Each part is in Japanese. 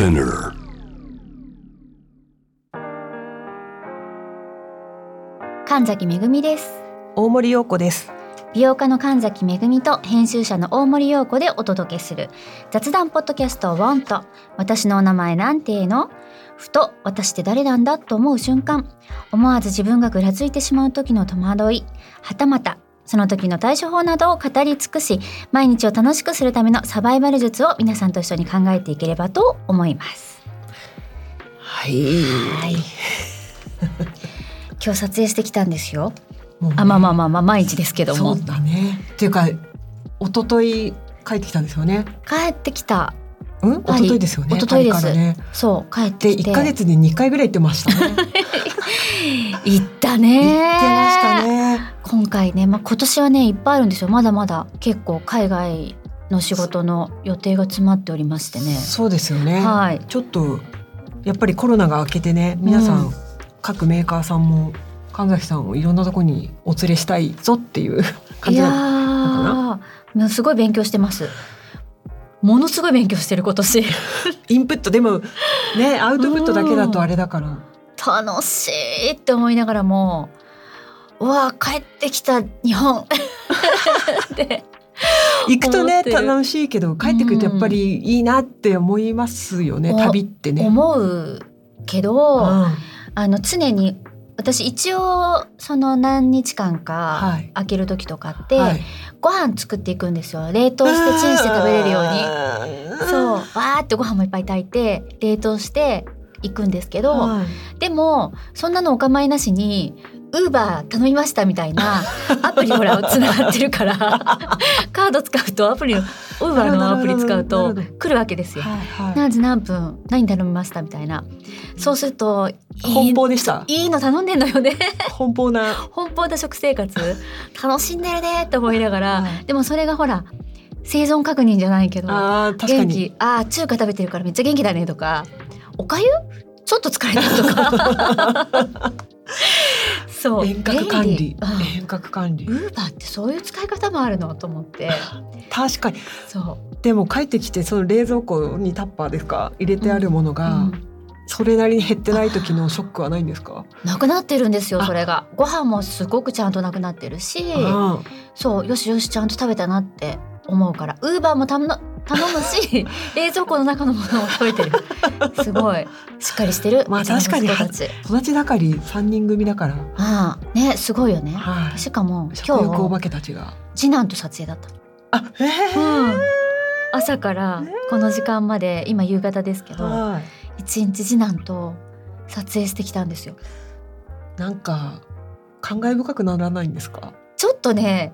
Spinner. 神崎めぐみです大森洋子です。美容家の神崎めぐみと編集者の大森洋子でお届けする雑談ポッドキャスト「ウォンと私のお名前なんての?」ふと私って誰なんだ？と思う瞬間思わず自分がぐらついてしまう時の戸惑いはたまたその時の対処法などを語り尽くし毎日を楽しくするためのサバイバル術を皆さんと一緒に考えていければと思います。はい。はい 今日撮影してきたんですよ。ねあまあまあまあまあ毎日ですけどもそうだね。っていうか一昨日帰ってきたんですよね。帰ってきたうん？一昨日ですよね？一昨日ですね。そう帰っでて一ヶ月に二回ぐらい行ってましたね。行った行ねってましたね。今回ね、まあ、今年はねいっぱいあるんですよまだまだ結構海外の仕事の予定が詰まっておりましてねそうですよね。はいちょっとやっぱりコロナが明けてね、皆さん、うん各メーカーさんも神崎さんをいろんなところにお連れしたいぞっていう感じなーもうすごい勉強してますものすごい勉強してる今年インプットでもねアウトプットだけだとあれだから。楽しいって思いながらもうわ帰ってきた日本。って 行くとね楽しいけど帰ってくるとやっぱりいいなって思いますよね、うん旅ってね。思うけど、うん。あの常に私一応その何日間かはい。空ける時とかって、はい。ご飯作っていくんですよ。冷凍してチンして食べれるように。にそう。わーってご飯もいっぱい炊いて冷凍していくんですけど、はい。でもそんなのお構いなしにウーバー頼みましたみたいな アプリほらつながってるから。カード使うとアプリのウーバーのアプリ使うなと来るわけですよ。はいはい。何時何分何頼みましたみたいな。そうすると奔放でした。いいの頼んでんのよね。奔放な。奔放な食生活。楽しんでるねって思いながら、はい。でもそれがほら生存確認じゃないけどあ元気。あー中華食べてるからめっちゃ元気だねとか。おかゆちょっと疲れたとかそう。遠隔管理。遠隔管理。ウーバーってそういう使い方もあるのと思って。確かに。そでも帰ってきてその冷蔵庫にタッパーですか？入れてあるものう、が、うん。それなりに減ってない時のショックはないんですか？なくなってるんですよあ。それが。ご飯もすごくちゃんとなくなってるしあそうよしよしちゃんと食べたなって思うから。ウーバーも頼む頼むし 冷蔵庫の中のものも食べてる。すごい。しっかりしてる。まあ確かに息子たち。育ち盛り三人組だから、ああねすごいよね。はい、しかも今日化けたちが。次男と撮影だった。あえうん。朝からこの時間まで今夕方ですけどはい。一日次男と撮影してきたんですよ。なんか感慨深くならないんですか？ちょっとね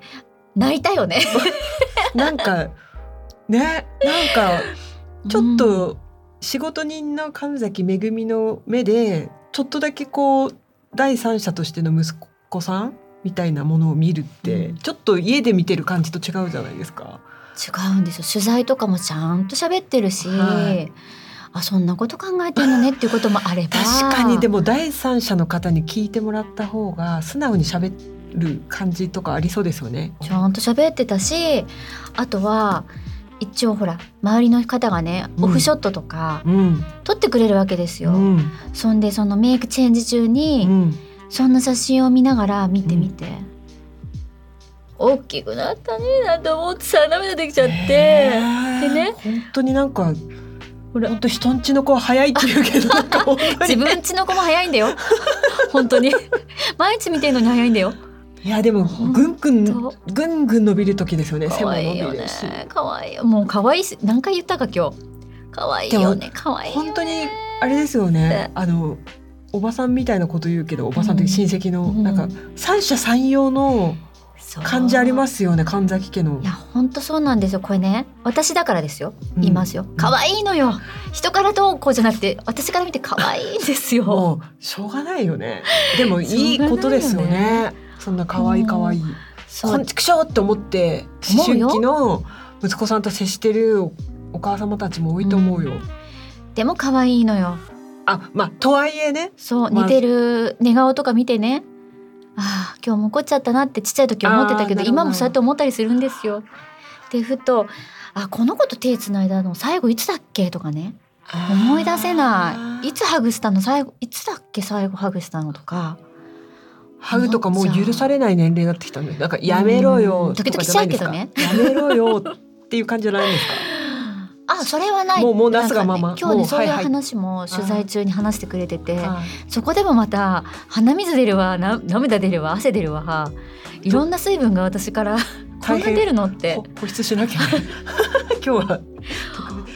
泣いたよね。なんかねなんかちょっと仕事人の神崎めぐみの目でちょっとだけこう第三者としての息子さんみたいなものを見るって、うん。ちょっと家で見てる感じと違うじゃないですか。違うんですよ。取材とかもちゃんと喋ってるし、はい。あそんなこと考えてるのねっていうこともあれば。確かに。でも第三者の方に聞いてもらった方が素直に喋る感じとかありそうですよね。ちゃんと喋ってたしあとは一応ほら周りの方がねうん。オフショットとかうん、撮ってくれるわけですよ。うん、そんでそのメイクチェンジ中うに、ん、そんな写真を見ながら見てみて、大きくなったねなんて思ってさ涙できちゃって、へーでね本当になんかほら。本当人んちの子は早いって言うけど 自分家の子も早いんだよ。本当に。毎日見てるのに早いんだよいやでもぐんぐんとぐんぐん伸びる時ですよね。背可も伸愛いよね。びるし。可愛いよ。もう可愛いし何回言ったか今日。可愛いよね。可愛い本当にあれですよね。あのおばさんみたいなこと言うけどおばさんって親戚の、うん。なんか三者三様の感じありますよね神崎家の。いや本当そうなんですよ。これね私だからですよ。うん。言いますよ、可愛いのよ。人からどうこうじゃなくて私から見て可愛いんですよ。もうしょうがないよね。でも いいことですよねそんな可愛い可愛い。こんちくしょうって思って思思春期の息子さんと接してるおお母様たちも多いと思うよ、でも可愛いのよ。あまあとはいえねそうまあ似てる寝顔とか見てねああ今日も怒っちゃったなってちっちゃい時思ってたけど今もそうやって思ったりするんですよ。でふとあこの子と手つないだの最後いつだっけとかね思い出せないいつハグしたの最後いつだっけ最後ハグしたのとかハグとかもう許されない年齢になってきたの。でなんかやめろよ時々しちゃうけどね。やめろよっていう感じじゃないんですか。あそれはない。もうもうなすがまま。今日ねそういう話も取材中に話してくれてて、はいそこでもまた鼻水出るわな涙出るわ汗出るわいろんな水分が私からこんな出るのって。ほ保湿しなきゃ。今日は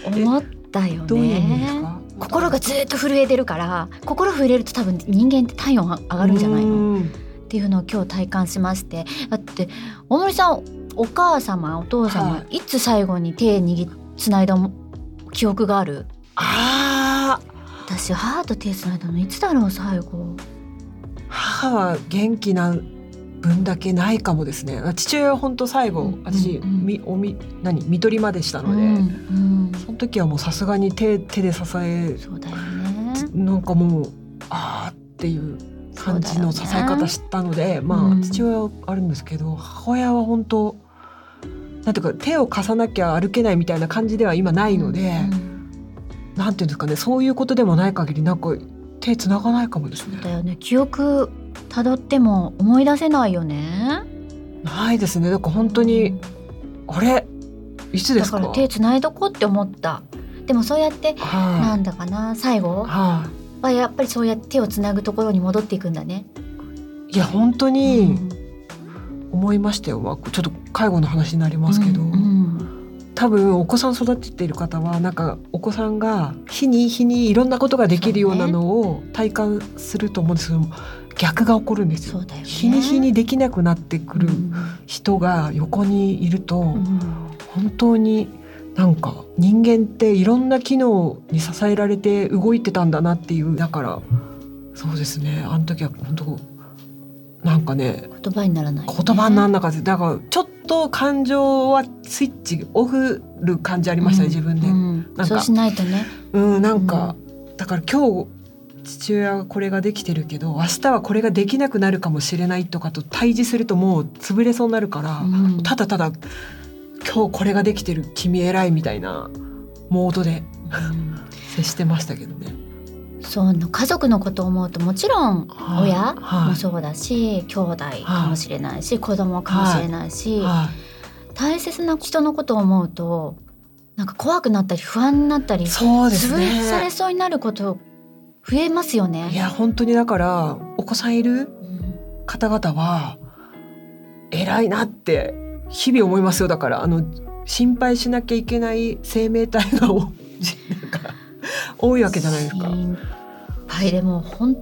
思ったよどういう意味ですね。か？心がずっと震えてるから心震えると多分人間って体温上がるんじゃないの？うん。っていうのを今日体感しまして。だって大森さんお母様お父様、、はい。つ最後に手握っつないだ記憶がある？ああ私母と手つないだのいつだろう最後。母は元気な分だけないかもですね。父親は本当最後、うん私、うんうん。みおみ何看取りまでしたので、うんうん。その時はもうさすがに手手で支えそうだよね。なんかもうあーっていう感じの支え方したので、まあ、うん。父親はあるんですけど母親は本当なんていうか手を貸さなきゃ歩けないみたいな感じでは今ないので、うんなんていうんですかねそういうことでもない限りなんか手つながないかもですね。だよね。記憶たどっても思い出せないよね。ないですね。だから本当にあれ？いつですか？だから手つないどこって思った。でもそうやってなはんだかな最後い、ははやっぱりそうやって手をつなぐところに戻っていくんだね。い、いや本当うにん。思いましたよ、まあ、ちょっと介護の話になりますけど、うんうん。多分お子さん育てている方はなんかお子さんが日に日にいろんなことができるようなのを体感すると思うんですけど逆が起こるんですよ。ね。日に日にできなくなってくるうん人が横にいると、うん本当になんか人間っていろんな機能に支えられて動いてたんだなっていうだからそうですねあの時は本当なんかね言葉にならない、言葉にならなかっただからちょっと感情はスイッチオフる感じありましたね、自分で。ううんんそうしないとね。なんか、だから今日父親はこれができてるけど明日はこれができなくなるかもしれないとかと対峙するともう潰れそうになるから、うん。ただただ今日これができてる君偉いみたいなモードでうん。接してましたけどね。そう家族のことを思うともちろんはい。親はい。もそうだし、兄弟かもしれないし、子供かもしれないし、はい。大切な人のことを思うとなんか怖くなったり不安になったりそうですね。潰されそうになること増えますよね。いや本当にだからお子さんいるうん方々は偉いなって日々思いますよ。だからあの心配しなきゃいけない生命体が多いわけじゃないですか。心配。でもほん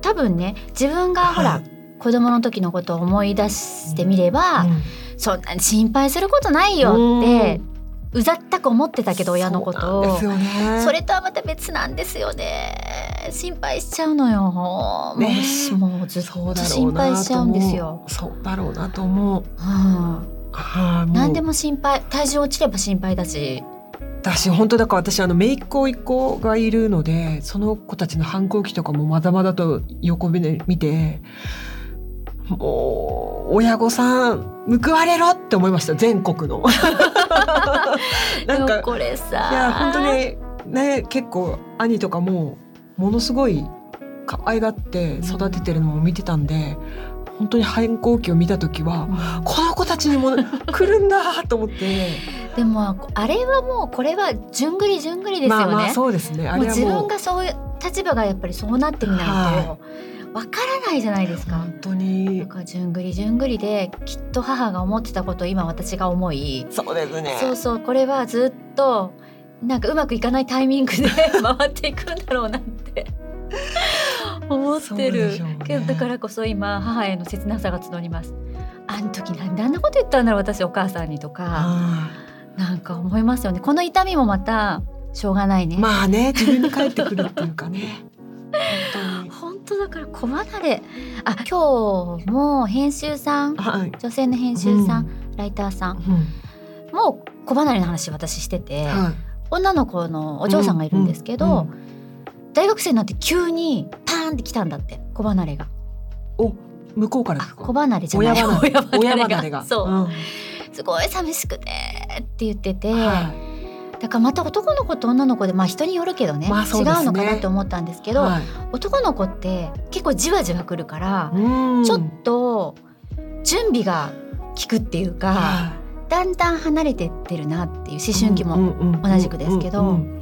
多分ね自分がほら、はい子供の時のことを思い出してみれば、うん。そんなに心配することないよってうざったく思ってたけど親のことを。そね。それとはまた別なんですよね。心配しちゃうのよ。もう,、ねもうずっそうと心配しちゃうんですよ。そうだろうなと思う。うん、はい、もう。何でも心配。体重落ちれば心配だし。だし本当だから私あの姪っ子一子がいるのでその子たちの反抗期とかもまだまだと横目で見てもう親御さん報われろって思いました全国の。なんかこれさいや本当にね結構兄とかもものすごい可愛がって育ててるのも見てたんで、本当に反抗期を見た時は、うん。この子たちにも来るんだと思って。でもあれはもうこれはじゅんぐりじゅんぐりですよね。そうですね。自分がそういう立場がやっぱりそうなってみないと。はわからないじゃないですか。本当だにからじゅんぐりじゅんぐりできっと母が思ってたことを今私が思い、そうですね。そうそうこれはずっとなんかうまくいかないタイミングで 回っていくんだろうなって。思ってる。ねけどだからこそ今母への切なさが募ります。あの時なんであんなこと言ったんだろう私お母さんにとか。はなんか思いますよね。この痛みもまたしょうがないね。いまあね自分に返ってくるっていうかね。本本当だから子離れあ今日も編集さんはい、女性の編集さん、うライターさんうん。もう子離れの話私してて、はい。女の子のお嬢さんがいるんですけど、うんうん。大学生になって急にパーンって来たんだって子離れが。お向こうから子離れじゃない。親離れ。が。そう、ん。すごい寂しくてって言ってて、はだからまた男の子と女の子でまあ人によるけどね,、まあね。違うのかなって思ったんですけど、はい。男の子って結構じわじわくるから、うん。ちょっと準備が効くっていうか、はだんだん離れてってるなっていう思春期も、も同じくですけどうんうん。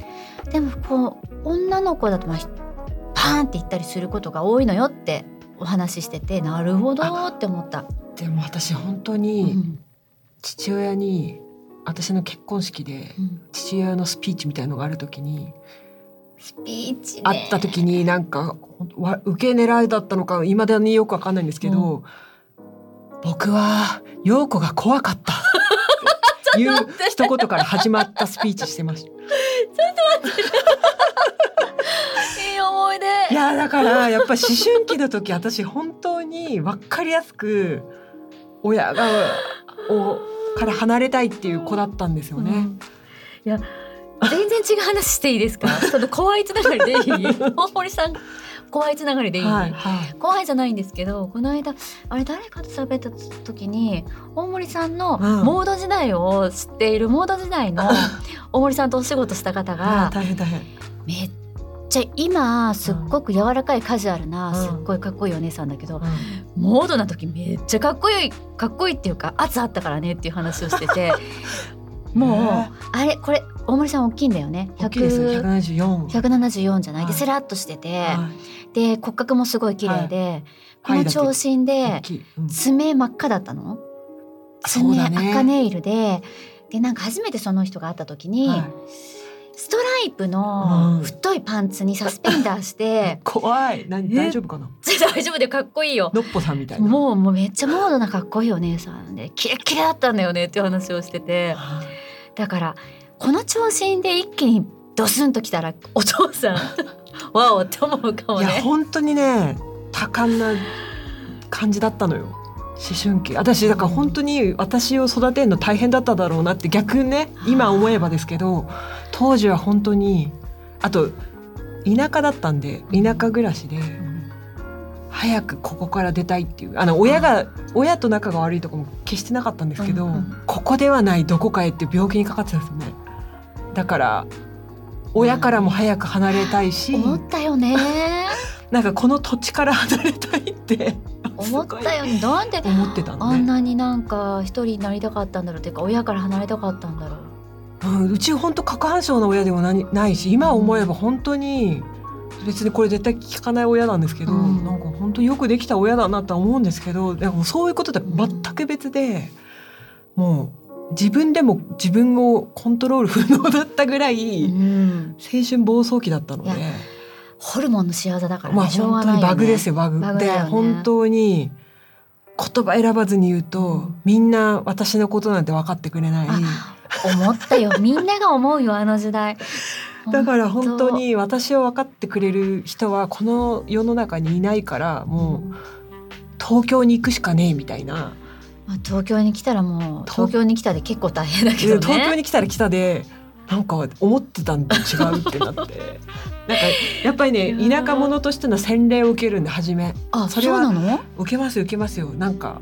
でもこう女の子だとまあパーンって言ったりすることが多いのよってお話ししててなるほどって思った。でも私本当うにん。父親に私の結婚式でうん。父親のスピーチみたいのがある時にスピーチね。会った時になんか受け狙いだったのか未だによくわかんないんですけど、僕は陽子が怖かった。って。いう一言から始まったスピーチしてました。いい思い出。いやだからやっぱ思春期の時私本当に分かりやすく親がをから離れたいっていう子だったんですよね。うん。いや全然違う話していいですか？その怖いつながりでいい？大森さん。怖いつながりでいい、はいはい。怖いじゃないんですけどこの間あれ誰かと喋った時に大森さんのうん。モード時代を知っているモード時代の 大森さんとお仕事した方あがー大変大変。めっちゃ今すっごく柔らかいカジュアルな。うん。すっごいかっこいいお姉さんだけど、うん。モードな時めっちゃかっこいいかっこいいっていうか圧あったからねっていう話をしてて もうあれこれ大森さん大きいんだよね。大きいです。よ100 174。174じゃない？はい。でスラッとしてて、はい。で骨格もすごい綺麗で、こはい。の長身でうん。爪真っ赤だったの？そうだね。爪赤ネイルで。でなんか初めてその人が会った時に、はいストライプのうん。太いパンツにサスペンダーして。怖い。何え？大丈夫かな？大丈夫でかっこいいよ。のっぽさんみたいな。もうもうめっちゃモードなかっこいいお姉さんでキレッキレだったんだよねっていう話をしてて。はいだからこの長身で一気にドスンときたらお父さん わおって思うかもいやね。本当にね多感な感じだったのよ思春期。私だから本当に私を育てるの大変だっただろうなって逆にね今思えばですけど当時は本当にあと田舎だったんで田舎暮らしで早くここから出たいっていうあの親が親と仲が悪いとかも決してなかったんですけど、うんうん。ここではないどこかへって病気にかかってたんですよね。だから親からも早く離れたいし、思ったよねなんかこの土地から離れたいって思ったよね。なんで思ってたあのね、んなになんか一人になりたかったんだろうっていうか親から離れたかったんだろう。うん、うち本当過干渉な親でもなないし今思えば本当に別にこれ絶対聞かない親なんですけど、うん。なんか本当よくできた親だなとは思うんですけどでもそういうこととは全く別で、もう自分でも自分をコントロール不能だったぐらい、うん。青春暴走期だったのでホルモンの仕業だからね、まあしょう本当にがないよね。バグですよバグ。でバグね。本当に言葉選ばずに言うと、うん。みんな私のことなんて分かってくれない。あ思ったよ。みんなが思うよあの時代。だから本当。に私を分かってくれる人はこの世の中にいないからもう東京に行くしかねえみたいな、まあ、東京に来たらもうと東京に来たで結構大変だけどね。東京に来たら来たでなんか思ってたんと違うってなって。なんかやっぱりね田舎者としての洗礼を受けるんで初め。あそれはそうなの？受けます受けますよ。なんか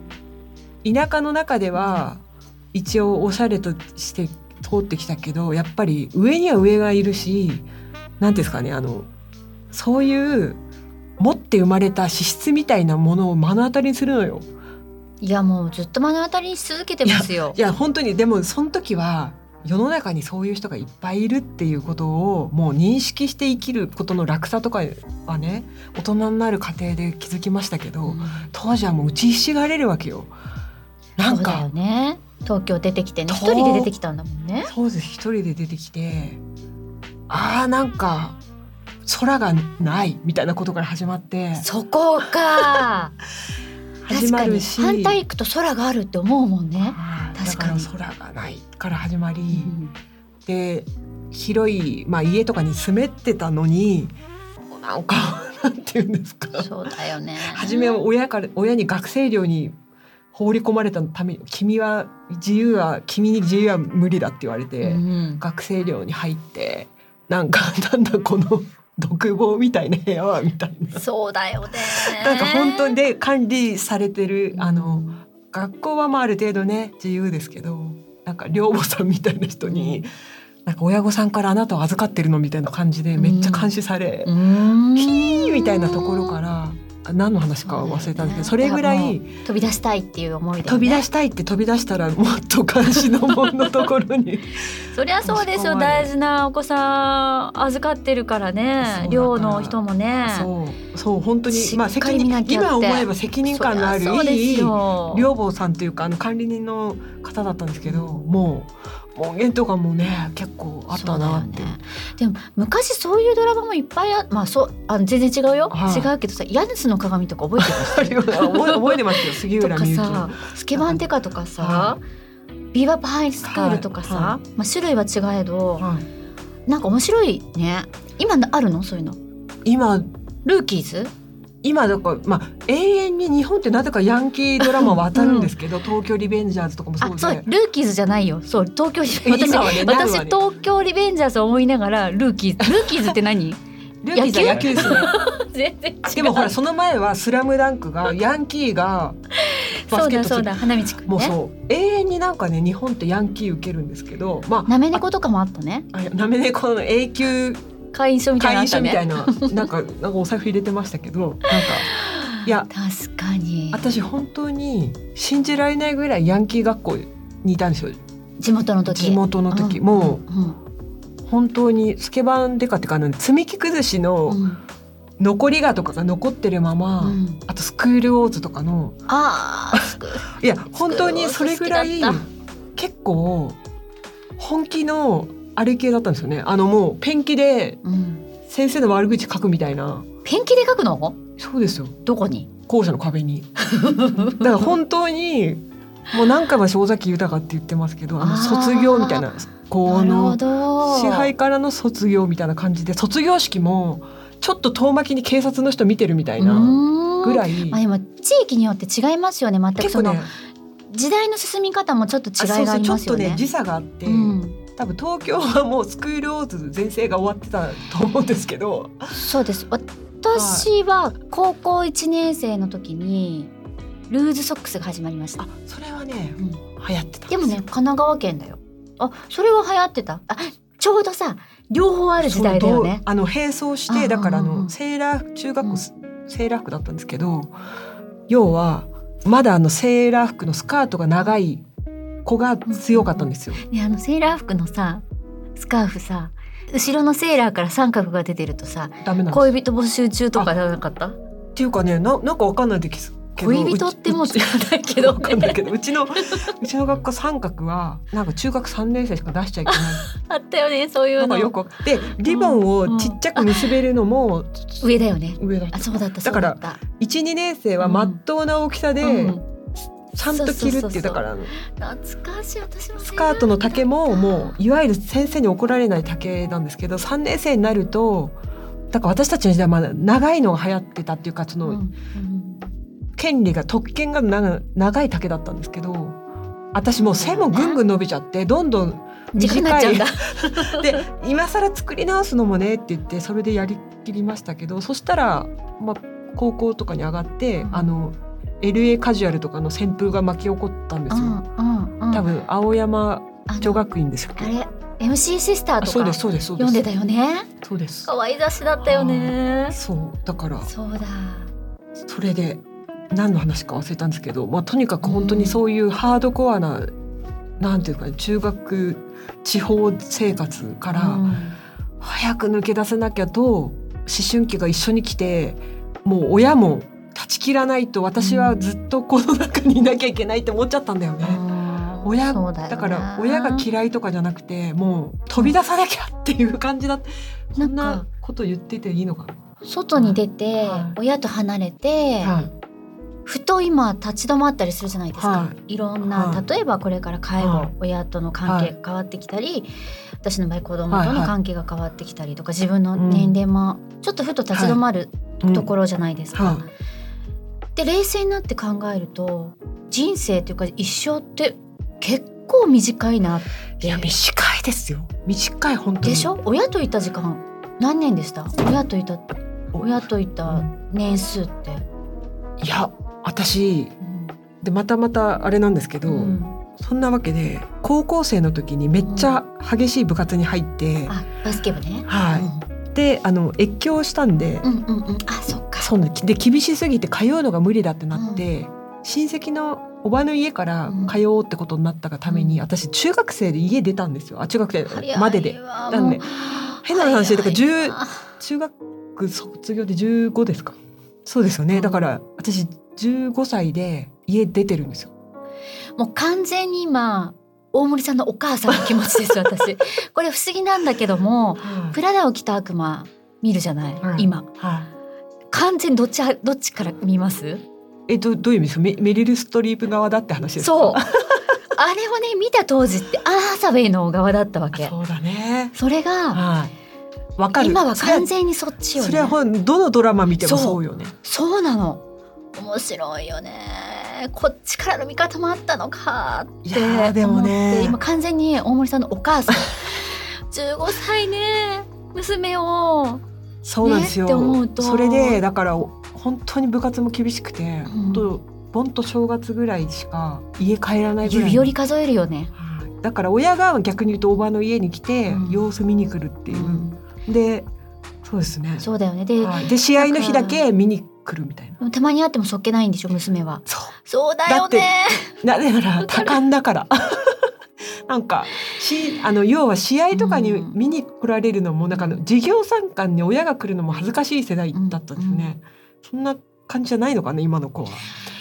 田舎の中では一応おしゃれとして通ってきたけどやっぱり上には上がいるし何ですかねあのそういう持って生まれた資質みたいなものを目の当たりにするのよ。いやもうずっと目の当たりにし続けてますよ。いや本当に。でもその時は世の中にそういう人がいっぱいいるっていうことをもう認識して生きることの楽さとかはね大人になる過程で気づきましたけど、うん。当時はもう打ちひしがれるわけよ。なんかね。東京出てきてね一と人で出てきたんだもんね。そうです。一人で出てきてあーなんか空がないみたいなことから始まって。そこか。始まるし。確かに反対行くと空があるって思うもんね、だから空がないから始まり、うん。で広い、まあ、家とかに住めてたのになんか なんて言うんですか。そうだよね。初めは親から親に学生寮に放り込まれたために君は自由は君に自由は無理だって言われて、うん学生寮に入ってなんか なんだこの独房みたいな部屋はみたいな。そうだよね。なんか本当にで管理されてるあのうん学校はまあある程度ね自由ですけどなんか寮母さんみたいな人になんか親御さんからあなたを預かってるのみたいな感じでめっちゃ監視され、うーん。ヒーみたいなところからあ何の話かは忘れたんですけどそ,、れぐらい飛び出したいっていう思いで、ね、飛び出したいって飛び出したらもっと監視の門のところに。そりゃそうですよ。大事なお子さん預かってるからね。寮の人もね。そう。そう本当にまあ責任今思えば責任感のあるいいよ。寮母さんというかあの管理人の方だったんですけどもう門限とかもね結構あったなって、ね。でも昔そういうドラマもいっぱいあまあそうあの全然違うよ、はい。違うけどさヤヌスの鏡とか覚えてます？覚えてますよ。杉と浦美幸かさスケバン刑事とかさ、はビーバップハイスクールとかさ、はいはまあ、種類は違えどはい。なんか面白いね。今あるの？そういうの。今ルーキーズ？今だからまあ永遠に日本ってなぜかヤンキードラマは当たるんですけど、東京リベンジャーズとかもそうで。あそうルーキーズじゃないよ。そう東京リ 私ね私東京リベンジャーズを思いながらルーキーズ ルーキーズって何？ルーキーズは野球？ですね。全然でもほらその前は「スラムダンクがヤンキーがバそうスケットそうだ花道くんね。もうそう永遠になんかね日本ってヤンキー受けるんですけどまなめ猫とかもあったね。ああなめ猫の永久会員証みたいなのあ会員証みたいななんかなんかお財布入れてましたけどなんかいや確かに。私本当に信じられないぐらいヤンキー学校にいたんですよ。地元の時。地元の時、うんもうんう本当にスケバンデカっていうか積み木崩しのうん。残りがとかが残ってるまま、うん。あとスクールウォーズとかのあいいや本当にそれぐらい結構本気のあれ系だったんですよね。あのもうペンキでうん。先生の悪口書くみたいな。ペンキで書くの？そうですよ。どこに？校舎の壁に。だから本当にもう何回も正崎豊って言ってますけどあの卒業みたいなこのど。支配からの卒業みたいな感じで卒業式もちょっと遠巻きに警察の人見てるみたいなぐいらいまあ、でも地域によって違い。ますよね全くその、結構ね時代の進み方もちょっと違いがありますよね。ちょっとね時差があって、うん、多分東京はもうスクールオーズ全盛が終わってたと思うんですけど。そうです。私は高校1年生の時にルーズソックスが始まりました。あそれはねうん流行ってたんでもね神奈川県だよ。あそれは流行ってた。あちょうどさ両方ある時代だよね。あの並走してだからあのセーラー中学校、うん。セーラー服だったんですけど要はまだあのセーラー服のスカートが長い子が強かったんですよ。ねあのセーラー服のさスカーフさ後ろのセーラーから三角が出てるとさ恋人募集中とかじゃなかった？っていうかねななんかわかんないですけど恋人ってもう使わないけど。わかんないけどうちのうちの学校三角はなんか中学三年生しか出しちゃいけない。あったよねそういうの。なんかよくでリボンをちっちゃく結べるのも上だよね。上だった。あそうだっただから一二年生はまっとうな大きさでうんちゃんと着るっていうだから。懐かしい。私もスカートの丈ももういわゆる先生に怒られない丈なんですけど3年生になるとだから私たちの時代はまだ長いのが流行ってたっていうかその権利が特権が長長い丈だったんですけど私もう背もぐんぐん伸びちゃってどんどん時間になっちゃうんだ。で今更作り直すのもねって言ってそれでやりきりましたけどそしたら、まあ、高校とかに上がって、うんあの LA カジュアルとかの旋風が巻き起こったんですよ。うんうん多分青山女学院ですよ。あれ MC シスターとかあそうですそうですそうです。読んでたよねそうです。可愛い雑誌だったよねそうだからそうだそれで何の話か忘れたんですけど、まあとにかく本当にそういうハードコアな、なんていうかね中学地方生活からうん早く抜け出せなきゃと思春期が一緒に来てもう親も断ち切らないと私はずっとこの中にいなきゃいけないって思っちゃったんだよね。うん。親そうだから親が嫌いとかじゃなくてもう飛び出さなきゃっていう感じだってこんなこと言ってていいのか外に出てはい。親と離れてな。はい。ふと今立ち止まったりするじゃないですか、、はい。ろんな、はい。例えばこれから介護、はい。親との関係が変わってきたり、私の場合子供との関係が変わってきたりとか、自分の年齢もちょっとふと立ち止まるところじゃないですか。はいで冷静になって考えると人生というか一生って結構短いないや短いですよ。短い本当に。でしょ？親といた時間何年でした？親といた親といた年数って。いや私うん。でまたまたあれなんですけど、うん。そんなわけで高校生の時にめっちゃ激しい部活に入って、あバスケ部ね。はいであの越境したんで、うん、うんうん。うんあそっか。そうねで厳しすぎて通うのが無理だってなって、親戚のおばの家から通おうってことになったがために、うん。私中学生で家出たんですよ。あ中学生までで。わなんで変な話だから早い10中学卒業で15ですか？そうですよね、うん。だから私15歳で家出てるんですよ。もう完全に今大森さんのお母さんの気持ちです私。これ不思議なんだけどもプラダを着た悪魔見るじゃない、はい今。はい。完全にどっちどっちから見ます？えどどういう意味ですか？メメリル・ストリープ側だって話ですか？そう。あれをね見た当時ってアンハサウェイの側だったわけ。そうだね。それがはい。わかる。今は完全にそっちよね。それはどのドラマ見てもそうよね。そうなの。面白いよねこっちからの見方もあったのかっていやーでも思ってね今完全に大森さんのお母さん。15歳ね娘を。そうなんですよ、ねって思うと。それでだから本当に部活も厳しくて、ん。本当盆と正月ぐらいしか家帰らないぐらい指折り数えるよね、はい。だから親が逆に言うとおばの家に来てうん。様子見に来るっていう。う、ん。でそうですね。そうだよね。で、はい。で試合の日だけ見に来るみたいな。たまに会ってもそっけないんでしょ娘は。そそうだよね。うなぜなら多感だから。なんかしあの要は試合とかにうん。見に来られるのもなんかあの授業参観に親が来るのも恥ずかしい世代だったんですね、そんな感じじゃないのかな今の子は。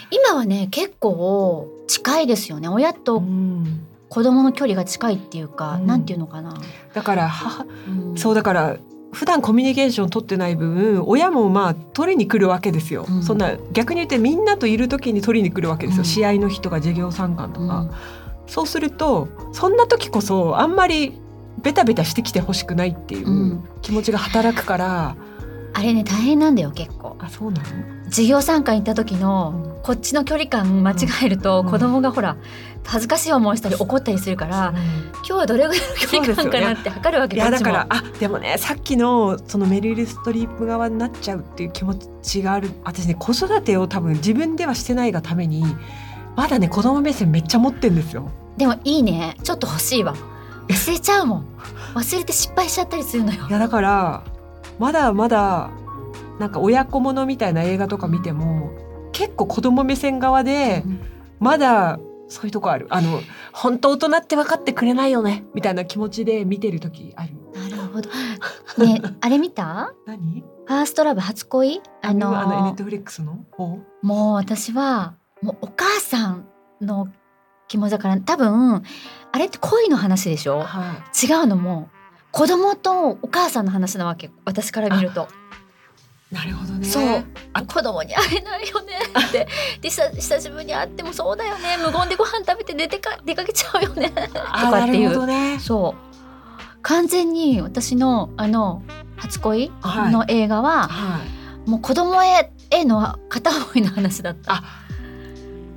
今はね結構近いですよね。親とうん。子供の距離が近いっていうか、うん。なんていうのかな、だから母うん。そうだから普段コミュニケーション取ってない分親もまあ取りに来るわけですよ、うん。そんな逆に言ってみんなといる時に取りに来るわけですよ、うん。試合の日とか授業参観とか、うん。そうするとそんな時こそあんまりベタベタしてきてほしくないっていううん。気持ちが働くから、あれね大変なんだよ結構あそうなの？授業参観行った時の、うん。こっちの距離感間違えると、うん。子供がほら恥ずかしい思いしたり怒ったりするから、今日はどれぐらいの距離感かなって測るわけいやこっちも。だからあでもねさっきのそのメリル・ストリープ側になっちゃうっていう気持ちがある。私ね子育てを多分自分ではしてないがためにまだね子供目線めっちゃ持ってんですよ。でもいいね。ちょっと欲しいわ。忘れちゃうもん。忘れて失敗しちゃったりするのよ。いやだからまだまだなんか親子ものみたいな映画とか見ても結構子供目線側でうん。まだそういうとこある。あの本当大人って分かってくれないよね。みたいな気持ちで見てる時ある。なるほど。ね あれ見た？何？ファーストラブ初恋？あのあのネットフリックスの？方もう私はもうお母さんの気持ちだから多分あれって恋の話でしょ？はい。違うのも子供とお母さんの話なわけ私から見るとなるほどね。そう。あ子供に会えないよね。って。で久久しぶりに会ってもそうだよね。無言でご飯食べて出てか出かけちゃうよね。とかっていう。ね。そう。完全に私のあの初恋はい。の映画は、はい。もう子供へへの片思いの話だった。あ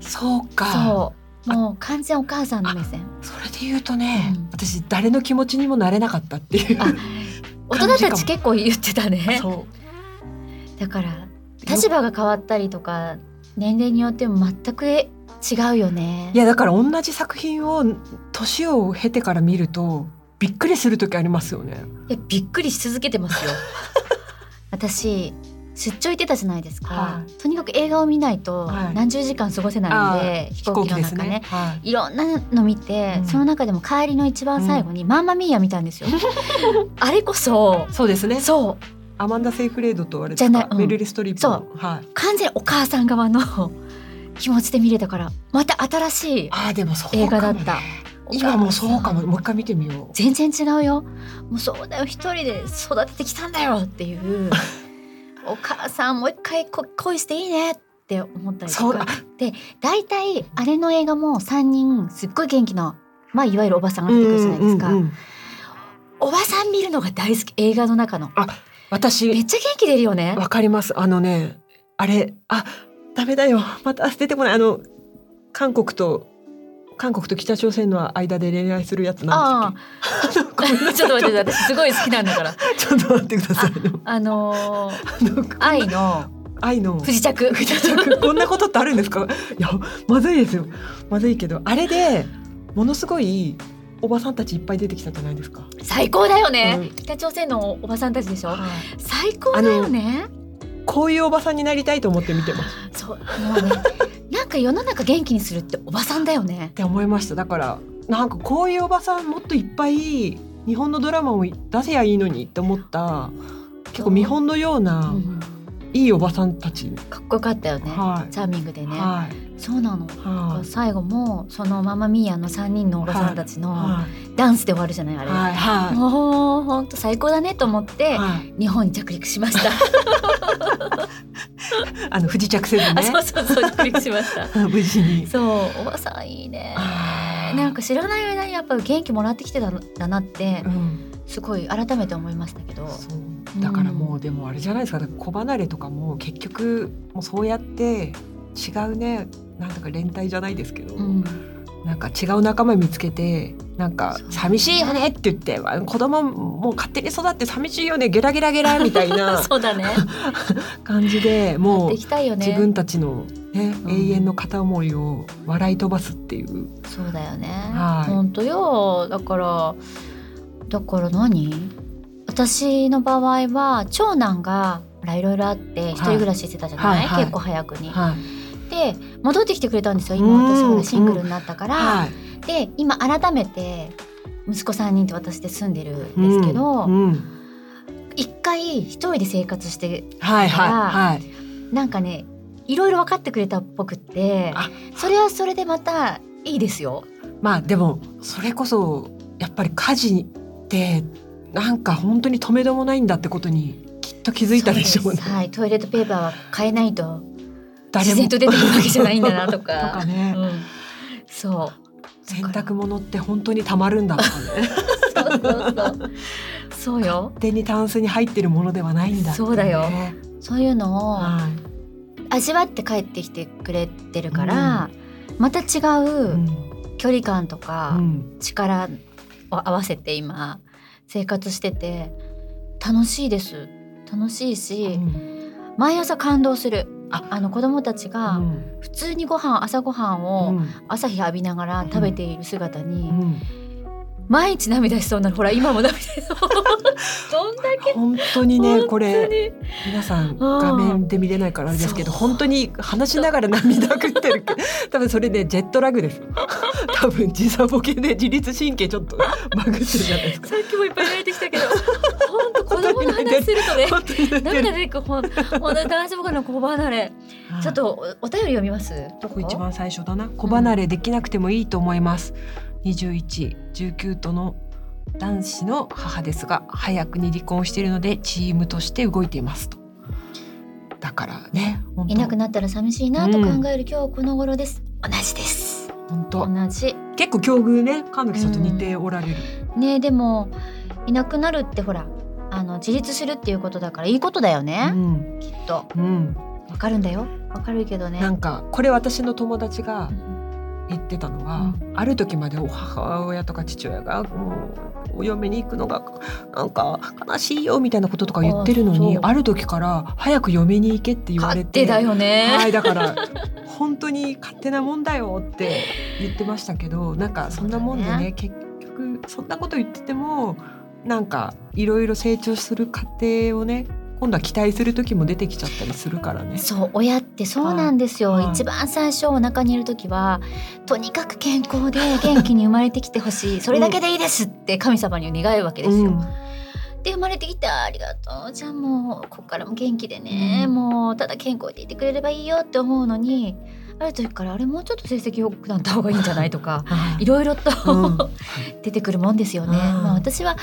そうか。そう。もう完全お母さんの目線。それで言うとね、うん。私誰の気持ちにもなれなかったっていう。あ大人たち結構言ってたね。そだから立場が変わったりとか年齢によっても全く違うよねう。いやだから同じ作品を年を経てから見るとびっくりする時ありますよね。いやびっくりし続けてますよ 私出張行ってたじゃないですか、はいとにかく映画を見ないとはい何十時間過ごせないんで、飛行機の中ね。はい。いろんなの見て、うんその中でも帰りの一番最後に、マンマミーヤ見たんですよ あれこそそうですね。そうアマンダ・セイフレードとあれじゃないうん。メルリ・ストリップの。はい。完全にお母さん側の 気持ちで見れたからまた新しいああでもそうかもね。映画だった。今もうそうかも。もう一回見てみよう。全然違うよ。もうそうだよ。一人で育ててきたんだよっていう。お母さんもう一回こ恋していいねって思ったりとか。そう。だ。大体あれの映画も3人すっごい元気なまあいわゆるおばさんが出てくるじゃないですか、おばさん見るのが大好き。映画の中の。め私っちゃ元気出るよねわかります。あのね、あれ、あ、ダメだよ。また出てこない。あの、韓国と、韓国と北朝鮮の間で恋愛するやつなんですっけ？ちょっと待って私すごい好きなんだからちょっと待ってください。あのーあの愛の愛の。不時着不時着こんなことってあるんですか？いやまずいですよまずいけどあれでものすごいおばさんたちいっぱい出てきたじゃないですか。最高だよね、うん。北朝鮮のおばさんたちでしょ？はい。最高だよね。こういうおばさんになりたいと思って見てますそう。もうねなんか世の中元気にするっておばさんだよね。って思いました。だからなんかこういうおばさんもっといっぱい日本のドラマを出せやいいのにって思った結構見本のようなうんいいおばさんたち、かっこよかったよね、はい。チャーミングでね、はい。そうなの。はい。最後もそのママミーヤの3人のおばさんたちのはい。ダンスで終わるじゃないあれ、はい。はい。もう本当最高だねと思ってはい日本に着陸しました、あの不時着せずあね。そうそうそう着陸しました。無事に。そうおばさんいいね。なんか知らない間にやっぱり元気もらってきてたんだなってうん。すごい改めて思いましたけど。そうだからもうでもあれじゃないですか。子離れとかも結局もうそうやって違うねなんだか連帯じゃないですけど、うん。なんか違う仲間見つけてなんか寂しいよねって言ってあ子供もう勝手に育って寂しいよねゲラゲラゲラみたいな。そうだね。感じでもうね。自分たちの、ねうん。永遠の片思いを笑い飛ばすっていう。そうだよね。はい。本当よ。だからだから何？私の場合は長男がいろいろあって一人暮らししてたじゃない、はいはい。結構早くに。はい。で戻ってきてくれたんですよ。今うん。私ほらシングルになったから。はい。で今改めて息子3人と私で住んでるんですけどうんうん。一、回一人で生活してはいはいはい。なんかねいろいろ分かってくれたっぽくってあ。それはそれでまたいいですよ。まあでもそれこそやっぱり家事ってなんか本当に止めどもないんだってことにきっと気づいたでしょうね。はい、トイレットペーパーは変えないと誰自然と出てくるわけじゃないんだなとか。とかね、うん、そう。洗濯物って本当にたまるんだとかね。そうそうそう。そうよ。勝手にタンスに入ってるものではないんだね、そうだよ。そういうのをはい。味わって帰ってきてくれてるから、また違ううん。距離感とうかん。力を合わせて今生活してて楽しいです。楽しいし、毎朝感動する。あ。あの子供たちがうん。普通にご飯朝ご飯うをん。朝日浴びながら食べている姿にうん毎日涙しそうになるほら今も涙しそう。どんだけ。本当にねこれ皆さん画面で見れないからあれですけど本当に話しながら涙ぐってる。多分それねジェットラグです。多分時差ボケで自律神経ちょっと バグってるじゃないですか。さっきもいっぱい泣いてきたけど 本当子供の話するとね涙出てくる。ほんほんと大丈夫かな子離れ。ちょっとおお便り読みます？どこ？こ一番最初だな？子離れできなくてもいいと思います。21、19との男子の母ですが早くに離婚しているのでチームとして動いていますと。だからねいなくなったら寂しいなと考える今日この頃です、同じです。本同当じ結構境遇ね神木さんと似ておられる、ねでもいなくなるってほらあの自立するっていうことだからいいことだようね、ん。きっと。うん、わかるんだよ。わかるけどね。なんかこれ私の友達がうん言ってたのは、ある時までお母親とか父親がもうお嫁に行くのがなんか悲しいよみたいなこととか言ってるのにある時から早く嫁に行けって言われて勝手だよね、はいだから本当に勝手なもんだよって言ってましたけどなんかそんなもんでねね。結局そんなこと言っててもなんかいろいろ成長する過程をね今度は期待する時も出てきちゃったりするからね。そう親ってそうなんですよ、はい。一番最初お腹にいる時はとにかく健康で元気に生まれてきてほしい。それだけでいいですって神様に願うわけですよ。うん。で生まれてきてありがとう。じゃあもうここからも元気でね、うん。もうただ健康でいてくれればいいよって思うのにある時からあれもうちょっと成績良くなった方がいいんじゃないとか いろいろと、うん。出てくるもんですよね。うん。まあ、私は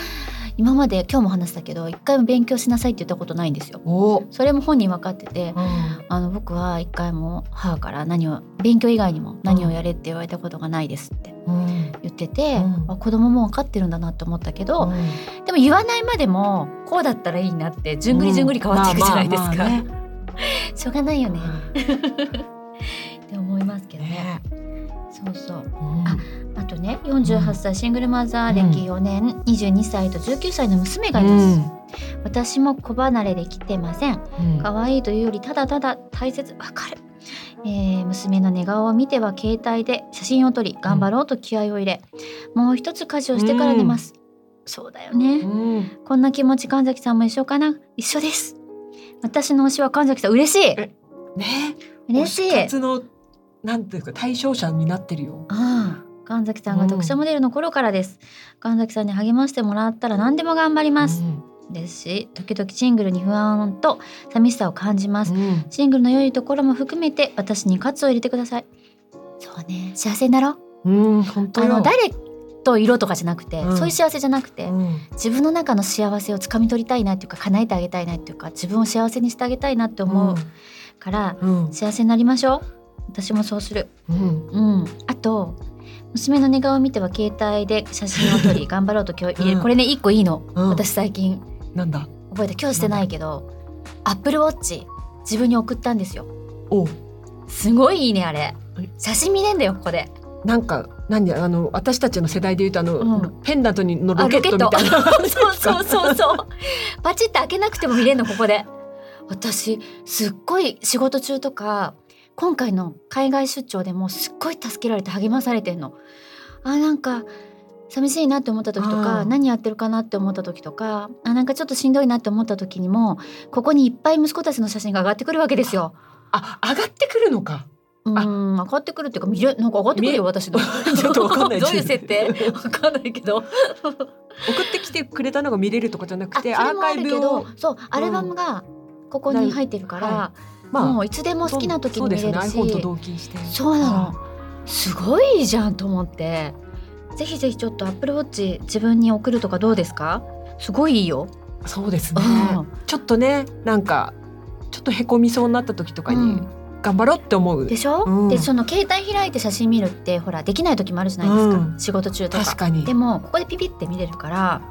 今まで今日も話したけど一回も勉強しなさいって言ったことないんですよ。お、それも本人分かっててうん。あの僕は一回も母から何を勉強以外にも何をやれって言われたことがないですってうん。言ってて、うん。あ子供も分かってるんだなって思ったけど、うん。でも言わないまでもこうだったらいいなってじゅんぐりじゅんぐり変わっていくじゃないですか、まあまあまあね。しょうがないよね。って思いますけどね。ね。そうそう。あとね48歳シングルマザー歴4年、22歳と19歳の娘がいます、私も子離れできてません。うん。可愛いというよりただただ大切。わかる。えー娘の寝顔を見ては携帯で写真を撮り頑張ろうと気合を入れ、もう一つ家事をしてから寝ます、そうだよね、うん。こんな気持ち神崎さんも一緒かな？一緒です。私の推しは神崎さん嬉しい。えね？嬉しい。なんていうか対象者になってるよ。ああ神崎さんが読者モデルの頃からです、神崎さんに励ましてもらったら何でも頑張ります、ですし時々シングルに不安と寂しさを感じます、うん。シングルの良いところも含めて私に喝を入れてください。そうね。幸せになろう。うん、本当よ。あの誰と色とかじゃなくて、うん。そういう幸せじゃなくて、うん。自分の中の幸せをつかみ取りたいなっていうか叶えてあげたいなっていうか自分を幸せにしてあげたいなって思うから、うん。幸せになりましょう。私もそうする。うん。うん。あと娘の寝顔を見ては携帯で写真を撮り 頑張ろうと今日、うん。これね一個いいの、うん。私最近。なんだ？覚えて今日してないけどアップルウォッチ自分に送ったんですよ。お。すごいいいねあれ。え？写真見れんだよここで。なんか何あの私たちの世代で言うとあの、うん。ペンダントにのロケットみたいな。そうそうそうそう。パチッと開けなくても見れるのここで。私すっごい仕事中とか今回の海外出張でもすっごい助けられて励まされてんの。あなんか寂しいなって思った時とかうん何やってるかなって思った時とかあなんかちょっとしんどいなって思った時にもここにいっぱい息子たちの写真が上がってくるわけですよ。あ上がってくるのか。うん上がってくるっていうか見れなんか上がってくるよ私の。ちょっとわかんない。どういう設定？わかんないけど。送ってきてくれたのが見れるとかじゃなくてアーカイブを。そうアルバムがここに入ってるから、はまあもういつでも好きな時に見れるしそうですよね iPhone と同期して。そうなの。すごいじゃんと思って。ぜひぜひちょっと Apple Watch 自分に送るとかどうですか？すごいいいよ、そうですね。うん。ちょっとねなんかちょっとへこみそうになった時とかにうん。頑張ろうって思う、でしょ、うん。でその携帯開いて写真見るってほらできない時もあるじゃないですか、うん。仕事中とか。確かに。でもここでピピって見れるから。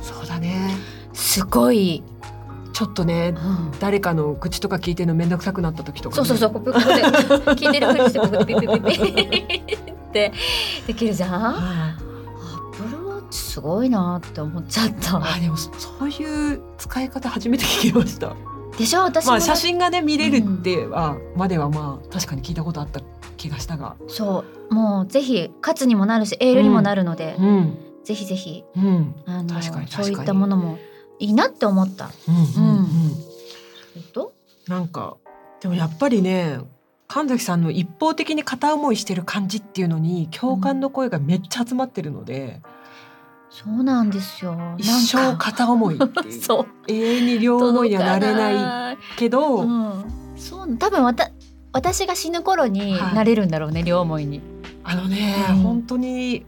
そうだね。すごい、ちょっとねうん誰かの愚痴とか聞いてるの面倒くさくなった時とか、ね、そうそうそうここで聞いてるふりしてここでピピピピってできるじゃん？はいアップルウォッチすごいなって思っちゃった。あでもそそういう使い方初めて聞きました。でしょ？私も、まあ写真がね見れるっては、まではまあ確かに聞いたことあった気がしたが。そうもうぜひ活にもなるしエールにもなるので、うんぜひぜひうんあの確かに確かにそういったものもいいなって思った。うんうんうん。それと？なんかでもやっぱりね神崎さんの一方的に片思いしてる感じっていうのに共感の声がめっちゃ集まってるので、そうなんですよ。一生片思い そう永遠に両思いにはなれない。けど、うん、そう多分わた私が死ぬ頃にはいなれるんだろうね、両思いに。あのね、うん本当に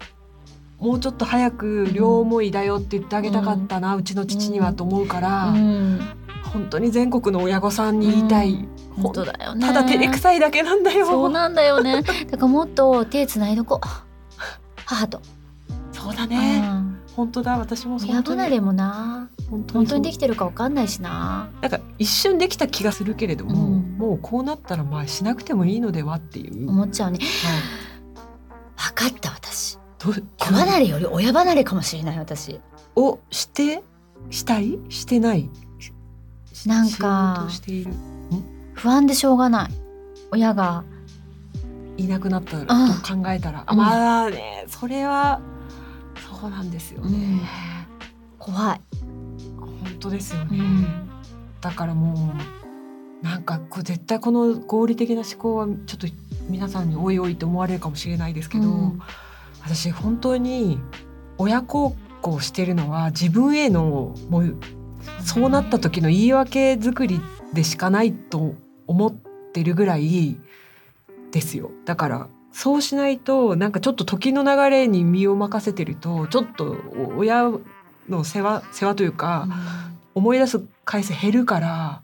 もうちょっと早く両思いだよって言ってあげたかったな、うちの父にはと思うから、うん、本当に全国の親御さんに言いたい、うん。本当だよね。ただ照れくさいだけなんだよ。そうなんだよね。だからもっと手つないどこう。母と。そうだね、うん。本当だ。私も親離れもな。本当本当にでききてるかわかんないしな。なんか一瞬できた気がするけれども、うん。もうこうなったらまあしなくてもいいのではっていう、思っちゃうね。はい。分かった私子離れより親離れかもしれない私。をしてしたい？してない？しなんか不安でしょうがない。親が。いなくなったらとあ。考えたら、あうん。まあねそれはそうなんですよね、怖い、本当ですよね、うん。だからもうなんかこう絶対この合理的な思考はちょっと皆さんにおいおいと思われるかもしれないですけど、うん私本当に親孝行してるのは自分へのもうそうなった時の言い訳作りでしかないと思ってるぐらいですよ。だからそうしないとなんかちょっと時の流れに身を任せてるとちょっと親の世話世話というか、思い出す回数減るから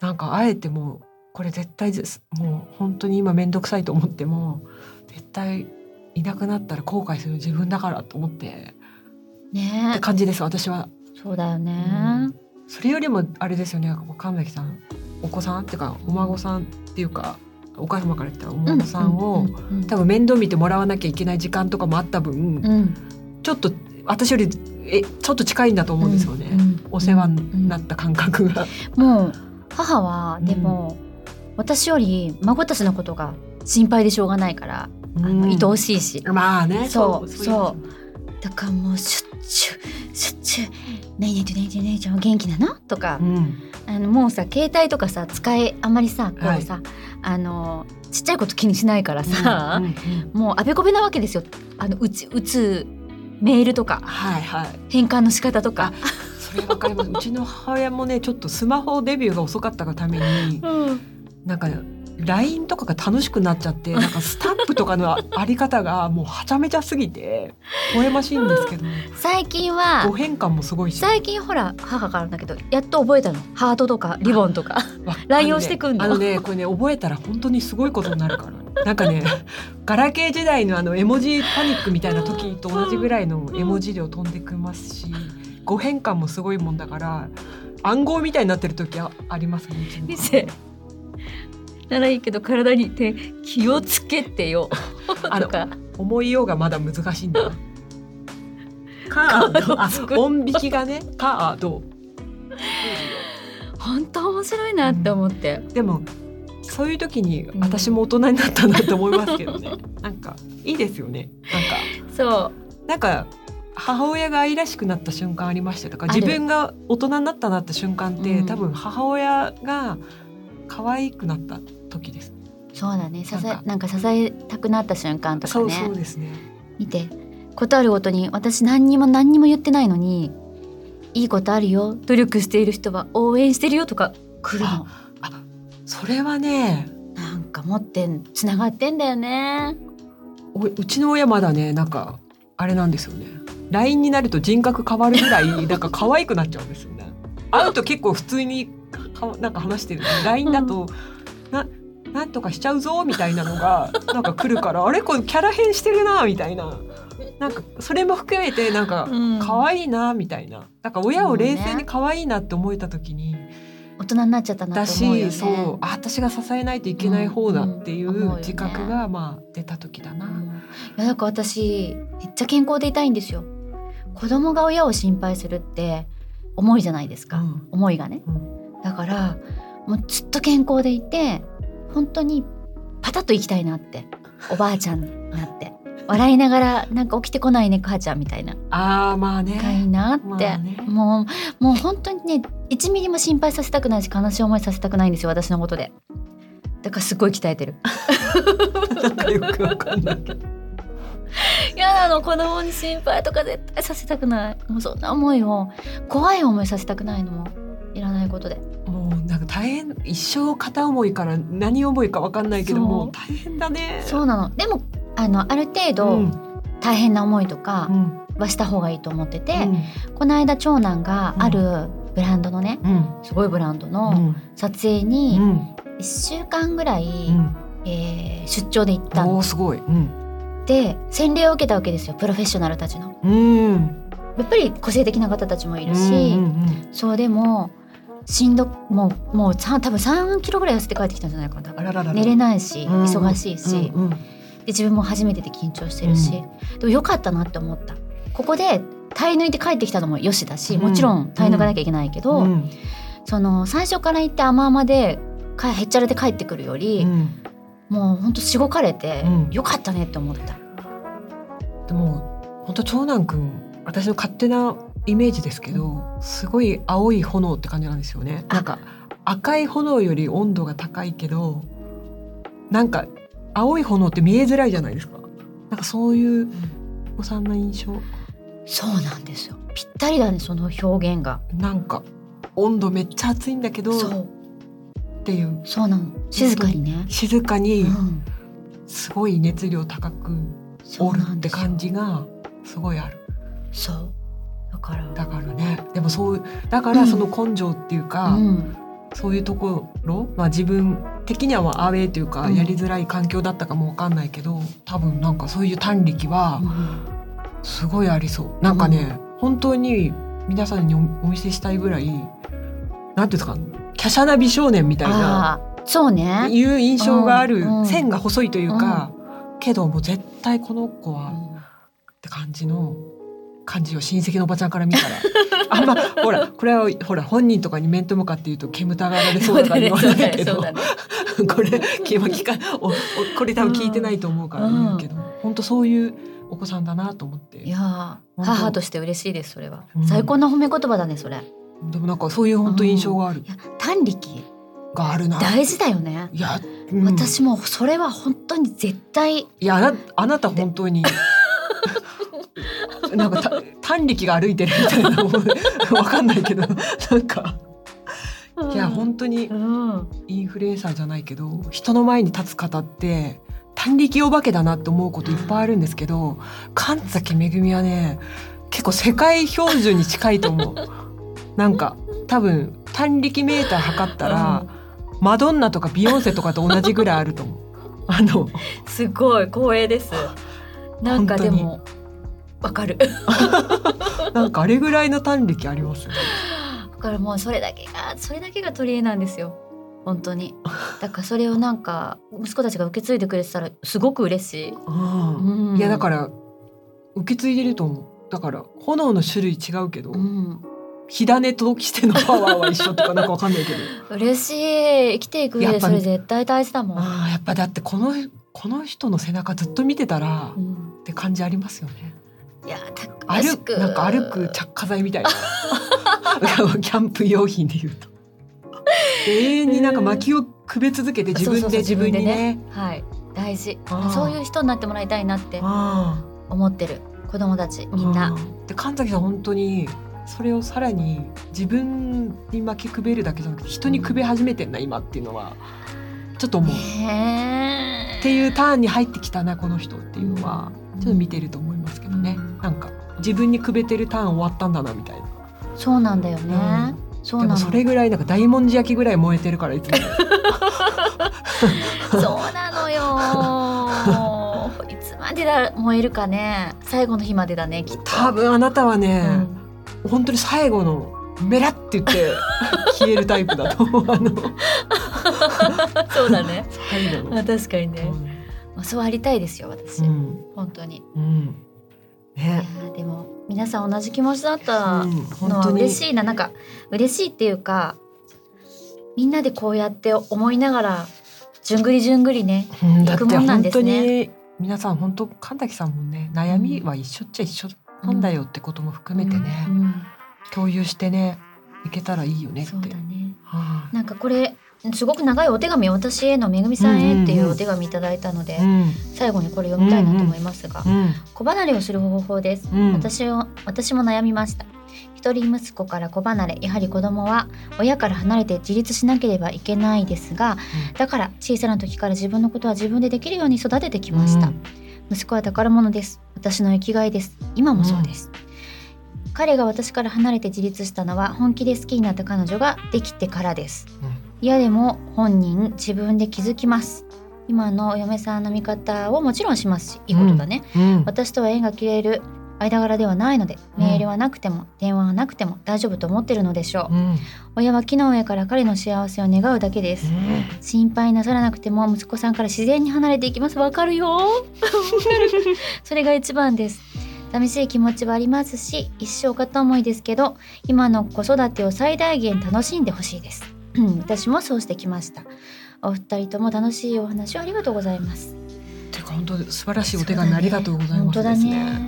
なんかあえてもうこれ絶対です。もう本当に今面倒くさいと思っても絶対いなくなったら後悔する自分だからと思って。っねて感じです私は。そうだよね、それよりもあれですよね。神崎さんお子さんっていうかお孫さんっていうかお母様から来たお孫さんを、うんうんうん多分面倒見てもらわなきゃいけない時間とかもあった分、うん。ちょっと私よりえちょっと近いんだと思うんですよね、うんうんお世話になった感覚が。もう母はうん。でも、私より孫たちのことが心配でしょうがないから、あの愛おしいしまあねそうそうだからもうしょっちゅうしょっちゅう「何々と何々と何々ちゃんは元気なの?」とかう、んあのもうさ携帯とかさ使えあんまりさこうさ、あのちっちゃいこと気にしないからさうん、うんうんもうあべこべなわけですよあの打ち打つメールとかはいはい変換の仕方とか。それわかりますうちの母親もねちょっとスマホデビューが遅かったがためにうんなんか LINE とかが楽しくなっちゃって なんかスタンプとかのあり方がもうはちゃめちゃすぎて微笑ましいんですけど。最近はご変換もすごいし。最近ほら母からだけどやっと覚えたの。ハートとかリボンとか。わ LINE をしてくんの。あのねあのねこれね覚えたら本当にすごいことになるから。なんかねガラケー時代のあの絵文字パニックみたいな時と同じぐらいの絵文字量飛んできますしご変換もすごいもんだから暗号みたいになってる時あありますねうちの見せならいいけど体に手気をつけてよ。あのとか。思いようがまだ難しいんだな。カード。音引きがね。カード。本当面白いなって思って、でもそういう時にうん私も大人になったなって思いますけどね、なんかいいですよね。なんか。そう。なんか母親が愛らしくなった瞬間ありましたとか自分が大人になったなった瞬間って、うん。多分母親が可愛くなった時です、そうだね。支えなんか。支えたくなった瞬間とかそうねそうですね。見て。ことあるごとに私何にも何にも言ってないのにいいことあるよ。努力している人は応援してるよとか来るの。それはねなんか持ってんつながってんだよね。おうちの親まだねなんかあれなんですよね。LINE になると人格変わるぐらい なんか可愛くなっちゃうんですよね。会うと結構普通にかなんか話してるのに LINE だと、ななんとかしちゃうぞみたいなのが なんか来るからあれ？これキャラ変してるなみたいな。なんかそれも含めてなんかうん。可愛いなみたいな。なんか親を冷静に可愛いなって思えた時に大人になっちゃったなだって思うよね。しそうあ私が支えないといけない方だっていう自覚がまあ出た時だな。うん。いやだから私めっちゃ健康でいたいんですよ。子供が親を心配するって重いじゃないですか、うん。思いがね。うん。だからもうずっと健康でいて本当にパタッと生きたいなって。おばあちゃんになって。笑いながらなんか起きてこないね母ちゃんみたいな。ああまあね。がいいなって、まあね。もうもう本当にね1ミリも心配させたくないし悲しい思いさせたくないんですよ私のことで。だからすごい鍛えてる。なんかよくわかんないけど。いやあの子供に心配とか絶対させたくない。もうそんな思いを怖い思いさせたくないの。もいらないことで。もうなんか大変一生片思いから何思いかわかんないけどもう大変だね。そうなの。でもあのある程う度ん。大変な思いとうかん。はした方がいいと思ってて、うん。この間長男があるブランドのねうん。すごいブランドうのん。撮影うにん。1週間ぐらい、うん。えー出張で行ったの。すごい。うん。で洗礼を受けたわけですよプロフェッショナルたちの。うん。やっぱり個性的な方たちもいるし、そうでもしんどもうもうさ多分3キロぐらい痩せて帰ってきたんじゃないかなあらららら。寝れないし、うん。忙しいし、うんうん。で自分も初めてで緊張してるし、でもよかったなって思った。ここで耐え抜いて帰ってきたのもよしだしもちろん耐え抜かなきゃいけないけど、うん。その最初から行って甘々でかへっちゃらで帰ってくるより、うん。もうほんとしごかれて、うん。よかったねって思った。でも本当長男くん私の勝手なイメージですけどすごい青い炎って感じなんですよね。あなんか赤い炎より温度が高いけどなんか青い炎って見えづらいじゃないですか。なんかそういうお子さんの印象そうなんですよぴったりだねその表現が。なんか温度めっちゃ暑いんだけどっていうそうなの静かにね。静かにうんすごい熱量高くおるって感じがすごいある。そうだから。だからね。でもそうだからその根性っていうか、うん。そういうところ、まあ、自分的にはまあアウェーというかうん。やりづらい環境だったかもわかんないけど多分なんかそういう短力はうん。すごいありそう。なんかね、本当に皆さんにおお見せしたいぐらいなんていうんですか華奢な美少年みたいなそうね。いう印象がある、うんうん。線が細いというか、けどもう絶対この子はうん。って感じの感じよ。親戚のおばちゃんから見たら。あんまほらこれはほら本人とかに面と向かって言うと煙たがられそうだから言わないけど、そうだね。これ気まきかおおこれ多分聞いてないと思うから言うけど、本当そういうお子さんだなと思って。いや母として嬉しいですそれは、うん。最高の褒め言葉だねそれ。でもなんかそういう本当印象がある、いや短力があるな。大事だよね、いや、うん。私もそれは本当に絶対いやあなた本当に なんかた短力が歩いてるみたいなわかんないけどなんか。いや本当にうん。インフルエンサーじゃないけど人の前に立つ方って短力お化けだなって思うこといっぱいあるんですけど神崎めぐみはね結構世界標準に近いと思う。なんか多分短力メーター測ったら、マドンナとかビヨンセとかと同じぐらいあると思う。あの。すごい光栄です。なんかでもわかる。なんかあれぐらいの短力ありますね。だからもうそれだけがそれだけが取り柄なんですよ。本当に。だからそれをなんか息子たちが受け継いでくれてたらすごく嬉しい、うんうん。いやだから受け継いでると思う。だから炎の種類違うけど、うん、火種としてのパワーは一緒とかなんかわかんないけど。嬉しい。生きていく上でそれ絶対大事だもん、あーやっぱだってこのこの人の背中ずっと見てたらうん。って感じありますよねいや歩くく。なんか歩く着火剤みたいな。キャンプ用品で言うと。永遠になんか薪をくべ続けて自分で自分にね。はい。大事。そういう人になってもらいたいなってあ思ってる。子供たちー。みんな、うんで神崎さん本当にそれをさらに自分に薪くべるだけじゃなくて人にくべ始めてんな今っていうのは。ちょっと思う。っていうターンに入ってきたなこの人っていうのは。うん。ちょっと見てると思いますけどね、うんなんか自分にくべてるターン終わったんだなみたいな、そうなんだよね、そうなのそれぐらいなんか大文字焼きぐらい燃えてるからいつも。そうなのよ。いつまでだ燃えるかね。最後の日までだねきっと。多分あなたはうね、ん。本当に最後のメラって言って消えるタイプだと思う。あの。そうだね。最後の。まあ確かにね、まあそうありたいですよ私、うん。本当に。うんね、ーでも皆さん同じ気持ちだったうん、のは嬉しいな。なんか嬉しいっていうかみんなでこうやって思いながらじゅんぐりじゅんぐりねうん行くもんなんですね。に皆さん本当神崎さんもね悩みは一緒っちゃ一緒なんだよってことも含めてね、うんうん共有してねいけたらいいよねって。そうだね。はなんかこれすごく長いお手紙私へのめぐみさんへっていんうんうんうお手紙いただいたので、いうん。最後にこれ読みたいなと思いますが、うん子離れをする方法です、うん。私を私も悩みました。一人息子から子離れやはり子供は親から離れて自立しなければいけないですがだから小さな時から自分のことは自分でできるように育ててきました、うん。息子は宝物です。私の生きがいです。今もそうです、彼が私から離れて自立したのは本気で好きになった彼女ができてからです嫌でも本人自分で気づきます。今のお嫁さんの味方をもちろんしますしいいことだね、うん。私とは縁が切れる間柄ではないのでうん。メールはなくても電話はなくても大丈夫と思ってるのでしょう、うん。親は木の上から彼の幸せを願うだけです、心配なさらなくても息子さんから自然に離れていきます。わかるよ。それが一番です。寂しい気持ちはありますし一生片思いですけど今の子育てを最大限楽しんでほしいです。うん私もそうしてきました。お二人とも楽しいお話をありがとうございます。てか本当素晴らしいお手紙ありがとうございますね。ね。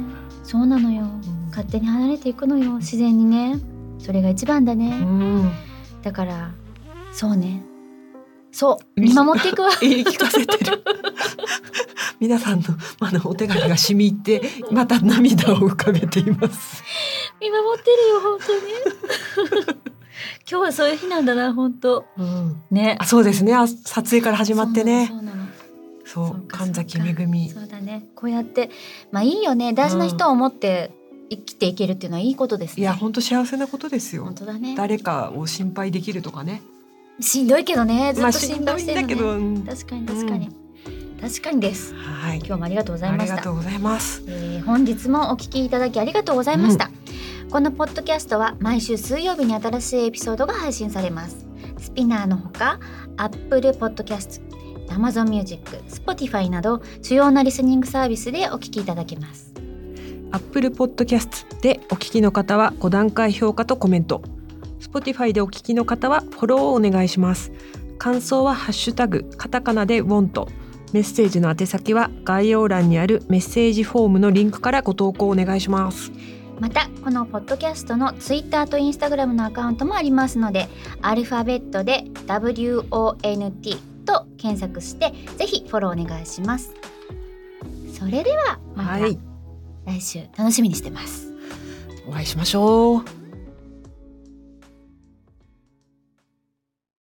そうなのよ。うん。勝手に離れていくのよ。自然にね。それが一番だね、うん。だからそうね。そう。見守っていくわ。言い聞かせてる。皆さんのあのお手紙が染み入ってまた涙を浮かべています。見守ってるよ本当に今日はそういう日なんだな本当。うん、ね。あそうですね。あ撮影から始まってね。そう神崎めぐみ。そうだね。こうやってまあいいよね。大事な人を思って生きていけるっていうのはいいことですね。いや本当幸せなことですよ。本当だね。誰かを心配できるとかね。しんどいけどね。ずっまあと心配してるのね、しんどいんだけどうん。確かに確かに、確かにです。はい。今日もありがとうございあました。りがとうございます。えー本日もお聞きいただきありがとうございました、このポッドキャストは毎週水曜日に新しいエピソードが配信されます。スピナーのほか Apple Podcast Amazon Music Spotify など主要なリスニングサービスでお聞きいただけます。Apple Podcast でお聞きの方は5段階評価とコメント。Spotify でお聞きの方はフォローをお願いします。感想はハッシュタグカタカナで WANT メッセージの宛先は概要欄にあるメッセージフォームのリンクからご投稿お願いします。またこのポッドキャストのツイッターとインスタグラムのアカウントもありますのでアルファベットで WONT と検索してぜひフォローお願いします。それではまたはい。来週楽しみにしてます、お会いしましょう